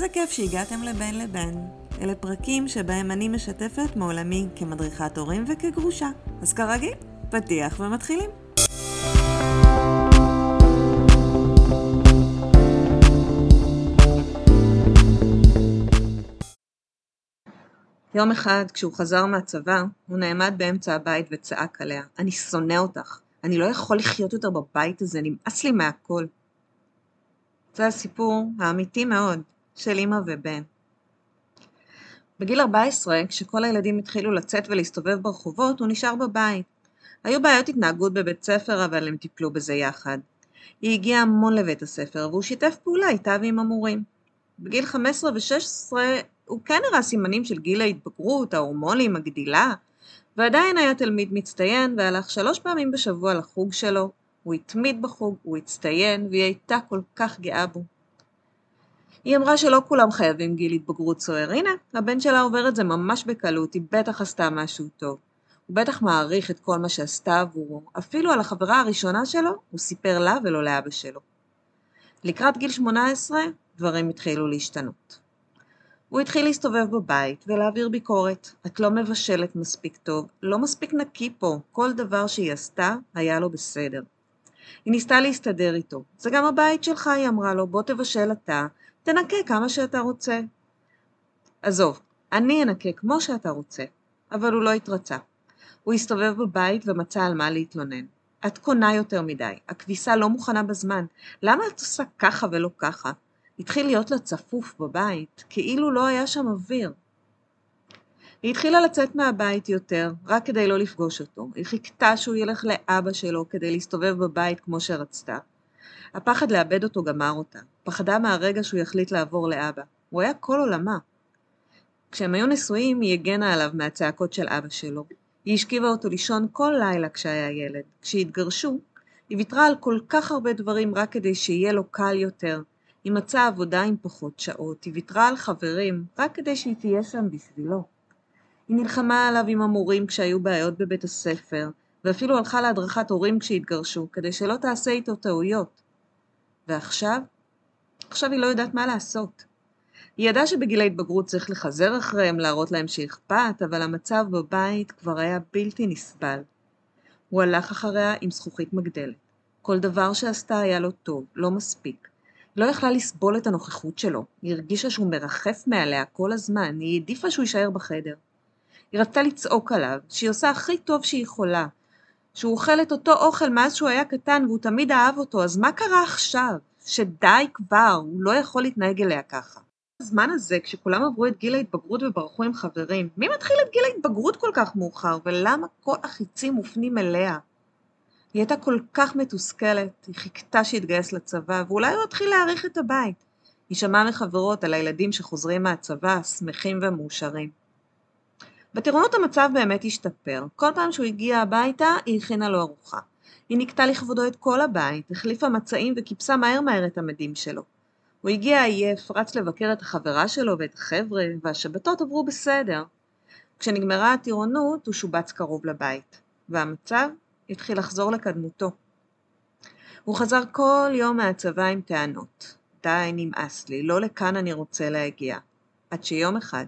איזה כיף שהגעתם לבין לבין. אלה פרקים שבהם אני משתפת מעולמי כמדריכת הורים וכגרושה. אז כרגיל, פתיח ומתחילים. יום אחד, כשהוא חזר מהצבא, הוא נעמד באמצע הבית וצעק עליה, אני שונא אותך, אני לא יכול לחיות יותר בבית הזה, נמאס לי מהכל. זה הסיפור האמיתי מאוד של אמא ובן. בגיל 14, כשכל הילדים התחילו לצאת ולהסתובב ברחובות, הוא נשאר בבית. היו בעיות התנהגות בבית ספר, אבל הם טיפלו בזה יחד. היא הגיעה המון לבית הספר, והוא שיתף פעולה איתה ועם המורים. בגיל 15 ו-16 הוא כן הראה סימנים של גיל ההתבגרות, ההורמונים, הגדילה, ועדיין היה תלמיד מצטיין והלך שלוש פעמים בשבוע לחוג שלו, הוא התמיד בחוג, הוא הצטיין, והיא הייתה כל כך גאה בו. היא אמרה שלא כולם חייבים גיל התבגרות סוער. הנה, הבן שלה עובר את זה ממש בקלות, היא בטח עשתה משהו טוב. הוא בטח מעריך את כל מה שעשתה עבורו. אפילו על החברה הראשונה שלו, הוא סיפר לה ולא לאבא שלו. לקראת גיל 18, דברים התחילו להשתנות. הוא התחיל להסתובב בבית ולהעביר ביקורת. את לא מבשלת מספיק טוב, לא מספיק נקי פה, כל דבר שהיא עשתה היה לו בסדר. היא ניסתה להסתדר איתו. זה גם הבית שלך, היא אמרה לו, בוא תבשל אתה, תנקה כמה שאתה רוצה. עזוב, אני אנקה כמו שאתה רוצה. אבל הוא לא התרצה. הוא הסתובב בבית ומצא על מה להתלונן. את קונה יותר מדי, הכביסה לא מוכנה בזמן, למה את עושה ככה ולא ככה? התחיל להיות לה צפוף בבית, כאילו לא היה שם אוויר. היא התחילה לצאת מהבית יותר, רק כדי לא לפגוש אותו. היא חיכתה שהוא ילך לאבא שלו כדי להסתובב בבית כמו שרצתה. הפחד לאבד אותו גמר אותה. פחדה מהרגע שהוא יחליט לעבור לאבא. הוא היה כל עולמה. כשהם היו נשואים, היא הגנה עליו מהצעקות של אבא שלו. היא השכיבה אותו לישון כל לילה כשהיה ילד. כשהתגרשו, היא ויתרה על כל כך הרבה דברים רק כדי שיהיה לו קל יותר. היא מצאה עבודה עם פחות שעות, היא ויתרה על חברים רק כדי שהיא תהיה שם בשבילו. היא נלחמה עליו עם המורים כשהיו בעיות בבית הספר, ואפילו הלכה להדרכת הורים כשהתגרשו, כדי שלא תעשה איתו טעויות. ועכשיו? עכשיו היא לא יודעת מה לעשות. היא ידעה שבגיל ההתבגרות צריך לחזר אחריהם, להראות להם שאכפת, אבל המצב בבית כבר היה בלתי נסבל. הוא הלך אחריה עם זכוכית מגדלת. כל דבר שעשתה היה לו טוב, לא מספיק. לא יכלה לסבול את הנוכחות שלו, היא הרגישה שהוא מרחף מעליה כל הזמן, היא העדיפה שהוא יישאר בחדר. היא רצתה לצעוק עליו, שהיא עושה הכי טוב שהיא יכולה, שהוא אוכל את אותו אוכל מאז שהוא היה קטן והוא תמיד אהב אותו, אז מה קרה עכשיו? שדי כבר, הוא לא יכול להתנהג אליה ככה. בזמן הזה, כשכולם עברו את גיל ההתבגרות וברחו עם חברים, מי מתחיל את גיל ההתבגרות כל כך מאוחר, ולמה כל החיצים מופנים אליה? היא הייתה כל כך מתוסכלת, היא חיכתה שיתגייס לצבא, ואולי הוא יתחיל להעריך את הבית. היא שמעה מחברות על הילדים שחוזרים מהצבא, שמחים ומאושרים. בטירונות המצב באמת השתפר. כל פעם שהוא הגיע הביתה, היא הכינה לו ארוחה. היא נקטה לכבודו את כל הבית, החליפה מצעים וכיבסה מהר מהר את המדים שלו. הוא הגיע עייף, רץ לבקר את החברה שלו ואת החבר'ה, והשבתות עברו בסדר. כשנגמרה הטירונות, הוא שובץ קרוב לבית, והמצב התחיל לחזור לקדמותו. הוא חזר כל יום מהצבא עם טענות. די, נמאס לי, לא לכאן אני רוצה להגיע. עד שיום אחד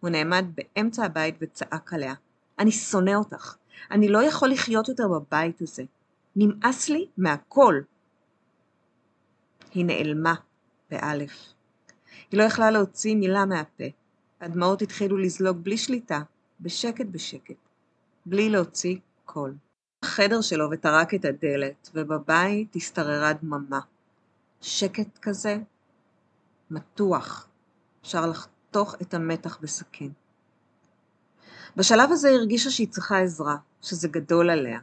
הוא נעמד באמצע הבית וצעק עליה, אני שונא אותך, אני לא יכול לחיות יותר בבית הזה. נמאס לי מהכל. היא נעלמה, באלף. היא לא יכלה להוציא מילה מהפה. הדמעות התחילו לזלוג בלי שליטה, בשקט בשקט, בלי להוציא קול. החדר שלו וטרק את הדלת, ובבית השתררה דממה. שקט כזה, מתוח, אפשר לחתוך את המתח בסכין. בשלב הזה הרגישה שהיא צריכה עזרה, שזה גדול עליה,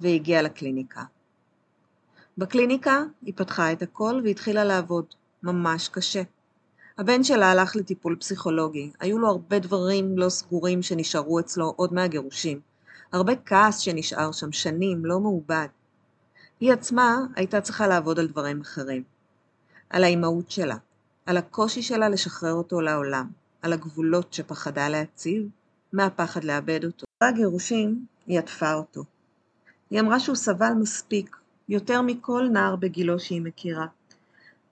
והיא הגיעה לקליניקה. בקליניקה היא פתחה את הכל והתחילה לעבוד, ממש קשה. הבן שלה הלך לטיפול פסיכולוגי, היו לו הרבה דברים לא סגורים שנשארו אצלו עוד מהגירושים. הרבה כעס שנשאר שם שנים, לא מעובד. היא עצמה הייתה צריכה לעבוד על דברים אחרים. על האימהות שלה, על הקושי שלה לשחרר אותו לעולם, על הגבולות שפחדה להציב, מהפחד לאבד אותו. בגירושים היא עטפה אותו. היא אמרה שהוא סבל מספיק, יותר מכל נער בגילו שהיא מכירה.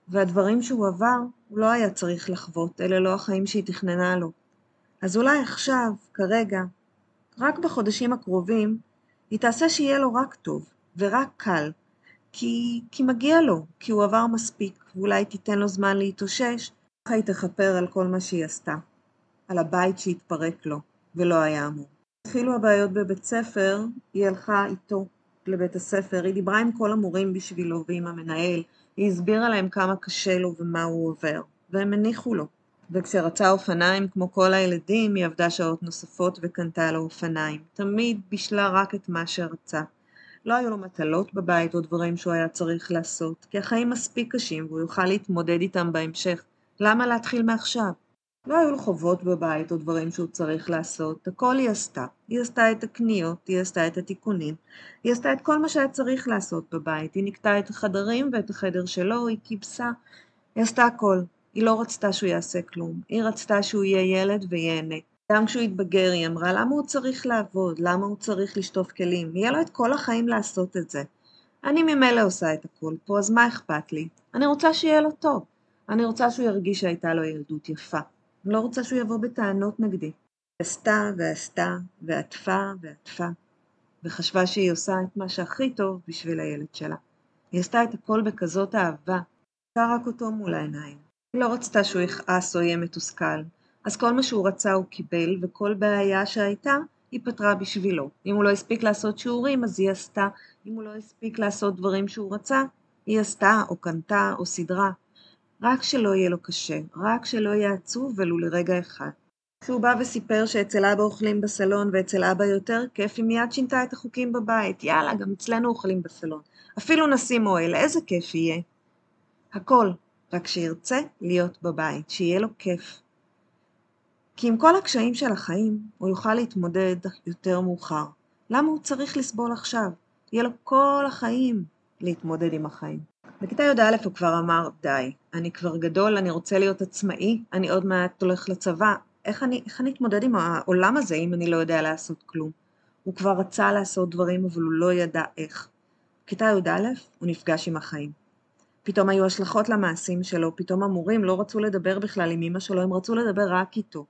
והדברים שהוא עבר, הוא לא היה צריך לחוות, אלה לא החיים שהיא תכננה לו. אז אולי עכשיו, כרגע, רק בחודשים הקרובים, היא תעשה שיהיה לו רק טוב, ורק קל, כי, כי מגיע לו, כי הוא עבר מספיק, ואולי תיתן לו זמן להתאושש, ככה היא תכפר על כל מה שהיא עשתה, על הבית שהתפרק לו, ולא היה אמור. התחילו הבעיות בבית ספר, היא הלכה איתו לבית הספר, היא דיברה עם כל המורים בשבילו ועם המנהל, היא הסבירה להם כמה קשה לו ומה הוא עובר, והם הניחו לו. וכשרצה אופניים כמו כל הילדים, היא עבדה שעות נוספות וקנתה לו אופניים. תמיד בישלה רק את מה שרצה. לא היו לו מטלות בבית או דברים שהוא היה צריך לעשות, כי החיים מספיק קשים והוא יוכל להתמודד איתם בהמשך. למה להתחיל מעכשיו? לא היו לו חובות בבית או דברים שהוא צריך לעשות, הכל היא עשתה. היא עשתה את הקניות, היא עשתה את התיקונים, היא עשתה את כל מה שהיה צריך לעשות בבית. היא נקטה את החדרים ואת החדר שלו, היא כיבסה, היא עשתה הכל. היא לא רצתה שהוא יעשה כלום, היא רצתה שהוא יהיה ילד וייהנה. גם כשהוא התבגר היא אמרה למה הוא צריך לעבוד, למה הוא צריך לשטוף כלים, יהיה לו את כל החיים לעשות את זה. אני ממילא עושה את הכל פה, אז מה אכפת לי? אני רוצה שיהיה לו טוב. אני רוצה שהוא ירגיש שהייתה לו ילדות יפה. אני לא רוצה שהוא יבוא בטענות נגדי. עשתה ועשתה ועטפה ועטפה, וחשבה שהיא עושה את מה שהכי טוב בשביל הילד שלה. היא עשתה את הכל בכזאת אהבה, עשתה רק אותו מול העיניים. היא לא רצתה שהוא יכעס או יהיה מתוסכל, אז כל מה שהוא רצה הוא קיבל, וכל בעיה שהייתה, היא פתרה בשבילו. אם הוא לא הספיק לעשות שיעורים, אז היא עשתה. אם הוא לא הספיק לעשות דברים שהוא רצה, היא עשתה, או קנתה, או סידרה. רק שלא יהיה לו קשה, רק שלא יהיה עצוב ולו לרגע אחד. כשהוא בא וסיפר שאצל אבא אוכלים בסלון ואצל אבא יותר כיף, היא מיד שינתה את החוקים בבית. יאללה, גם אצלנו אוכלים בסלון. אפילו נשים אוהל, איזה כיף יהיה. הכל, רק שירצה להיות בבית, שיהיה לו כיף. כי עם כל הקשיים של החיים, הוא יוכל להתמודד יותר מאוחר. למה הוא צריך לסבול עכשיו? יהיה לו כל החיים להתמודד עם החיים. בכיתה י"א הוא כבר אמר, די, אני כבר גדול, אני רוצה להיות עצמאי, אני עוד מעט הולך לצבא, איך אני, איך אני אתמודד עם העולם הזה אם אני לא יודע לעשות כלום? הוא כבר רצה לעשות דברים, אבל הוא לא ידע איך. בכיתה י"א הוא נפגש עם החיים. פתאום היו השלכות למעשים שלו, פתאום המורים לא רצו לדבר בכלל עם אמא שלו, הם רצו לדבר רק איתו.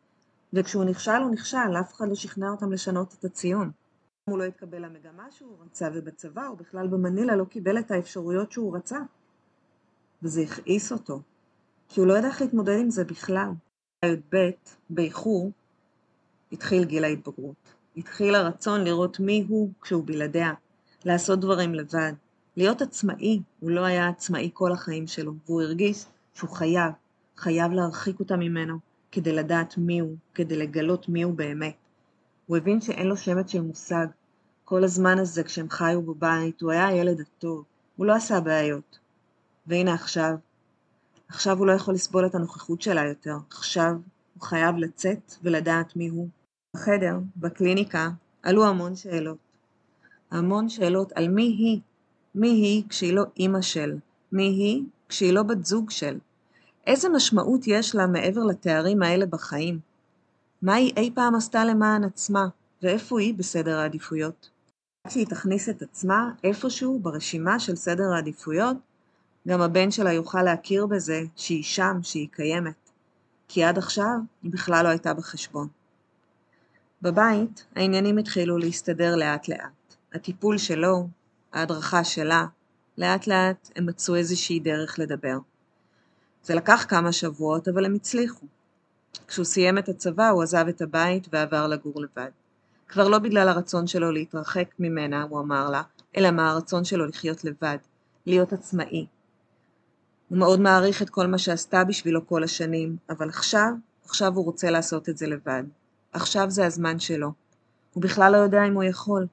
וכשהוא נכשל, הוא נכשל, אף אחד לא שכנע אותם לשנות את הציון. הוא לא התקבל למגמה שהוא רצה, ובצבא הוא בכלל במנילה לא קיבל את האפשרויות שהוא רצה. וזה הכעיס אותו, כי הוא לא ידע איך להתמודד עם זה בכלל. י"ב, באיחור, התחיל גיל ההתבגרות. התחיל הרצון לראות מי הוא כשהוא בלעדיה, לעשות דברים לבד, להיות עצמאי. הוא לא היה עצמאי כל החיים שלו, והוא הרגיש שהוא חייב, חייב להרחיק אותה ממנו, כדי לדעת מי הוא, כדי לגלות מי הוא באמת. הוא הבין שאין לו שמץ של מושג. כל הזמן הזה, כשהם חיו בבית, הוא היה הילד הטוב, הוא לא עשה בעיות. והנה עכשיו, עכשיו הוא לא יכול לסבול את הנוכחות שלה יותר. עכשיו הוא חייב לצאת ולדעת מי הוא. בחדר, בקליניקה, עלו המון שאלות. המון שאלות על מי היא. מי היא כשהיא לא אימא של? מי היא כשהיא לא בת זוג של? איזה משמעות יש לה מעבר לתארים האלה בחיים? מה היא אי פעם עשתה למען עצמה, ואיפה היא בסדר העדיפויות? כשהיא תכניס את עצמה איפשהו ברשימה של סדר העדיפויות, גם הבן שלה יוכל להכיר בזה שהיא שם, שהיא קיימת. כי עד עכשיו היא בכלל לא הייתה בחשבון. בבית העניינים התחילו להסתדר לאט לאט. הטיפול שלו, ההדרכה שלה, לאט לאט הם מצאו איזושהי דרך לדבר. זה לקח כמה שבועות, אבל הם הצליחו. כשהוא סיים את הצבא הוא עזב את הבית ועבר לגור לבד. כבר לא בגלל הרצון שלו להתרחק ממנה, הוא אמר לה, אלא מהרצון שלו לחיות לבד, להיות עצמאי. הוא מאוד מעריך את כל מה שעשתה בשבילו כל השנים, אבל עכשיו, עכשיו הוא רוצה לעשות את זה לבד. עכשיו זה הזמן שלו. הוא בכלל לא יודע אם הוא יכול.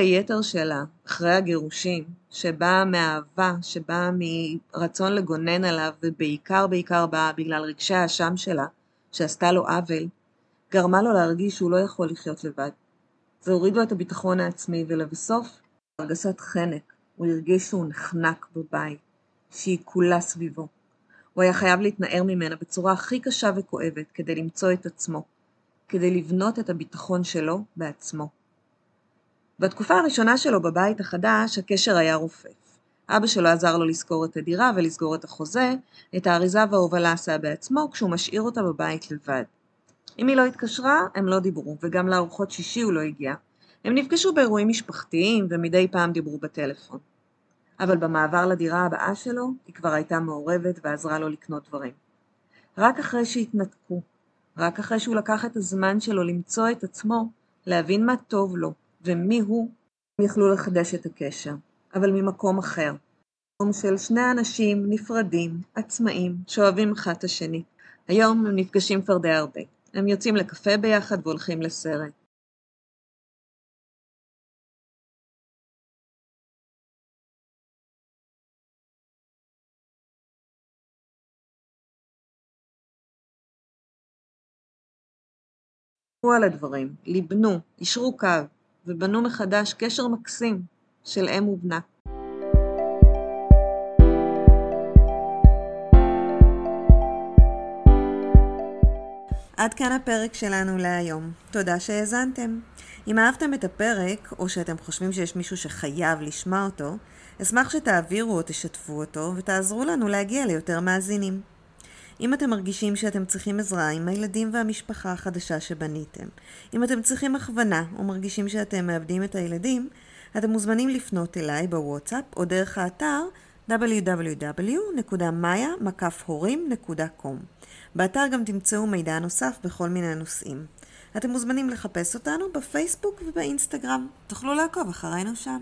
היתר שלה, אחרי הגירושים, שבאה מאהבה, שבאה מרצון לגונן עליו, ובעיקר בעיקר באה בגלל רגשי האשם שלה, שעשתה לו עוול, גרמה לו להרגיש שהוא לא יכול לחיות לבד. זה הוריד לו את הביטחון העצמי, ולבסוף, הרגשת חנק, הוא הרגיש שהוא נחנק בבית, שהיא כולה סביבו. הוא היה חייב להתנער ממנה בצורה הכי קשה וכואבת כדי למצוא את עצמו, כדי לבנות את הביטחון שלו בעצמו. בתקופה הראשונה שלו בבית החדש, הקשר היה רופף. אבא שלו עזר לו לשכור את הדירה ולסגור את החוזה, את האריזה וההובלה עשה בעצמו כשהוא משאיר אותה בבית לבד. אם היא לא התקשרה, הם לא דיברו, וגם לארוחות שישי הוא לא הגיע. הם נפגשו באירועים משפחתיים ומדי פעם דיברו בטלפון. אבל במעבר לדירה הבאה שלו, היא כבר הייתה מעורבת ועזרה לו לקנות דברים. רק אחרי שהתנתקו, רק אחרי שהוא לקח את הזמן שלו למצוא את עצמו, להבין מה טוב לו ומי הוא, הם יכלו לחדש את הקשר, אבל ממקום אחר. מקום של שני אנשים נפרדים, עצמאים, שאוהבים אחד את השני. היום הם נפגשים כבר די הרבה. הם יוצאים לקפה ביחד והולכים לסרט. על הדברים, ליבנו, יישרו קו, ובנו מחדש קשר מקסים של אם ובנה. עד כאן הפרק שלנו להיום. תודה שהאזנתם. אם אהבתם את הפרק, או שאתם חושבים שיש מישהו שחייב לשמוע אותו, אשמח שתעבירו או תשתפו אותו, ותעזרו לנו להגיע ליותר מאזינים. אם אתם מרגישים שאתם צריכים עזרה עם הילדים והמשפחה החדשה שבניתם, אם אתם צריכים הכוונה או מרגישים שאתם מאבדים את הילדים, אתם מוזמנים לפנות אליי בוואטסאפ או דרך האתר www.maya.com. באתר גם תמצאו מידע נוסף בכל מיני נושאים. אתם מוזמנים לחפש אותנו בפייסבוק ובאינסטגרם. תוכלו לעקוב אחרינו שם.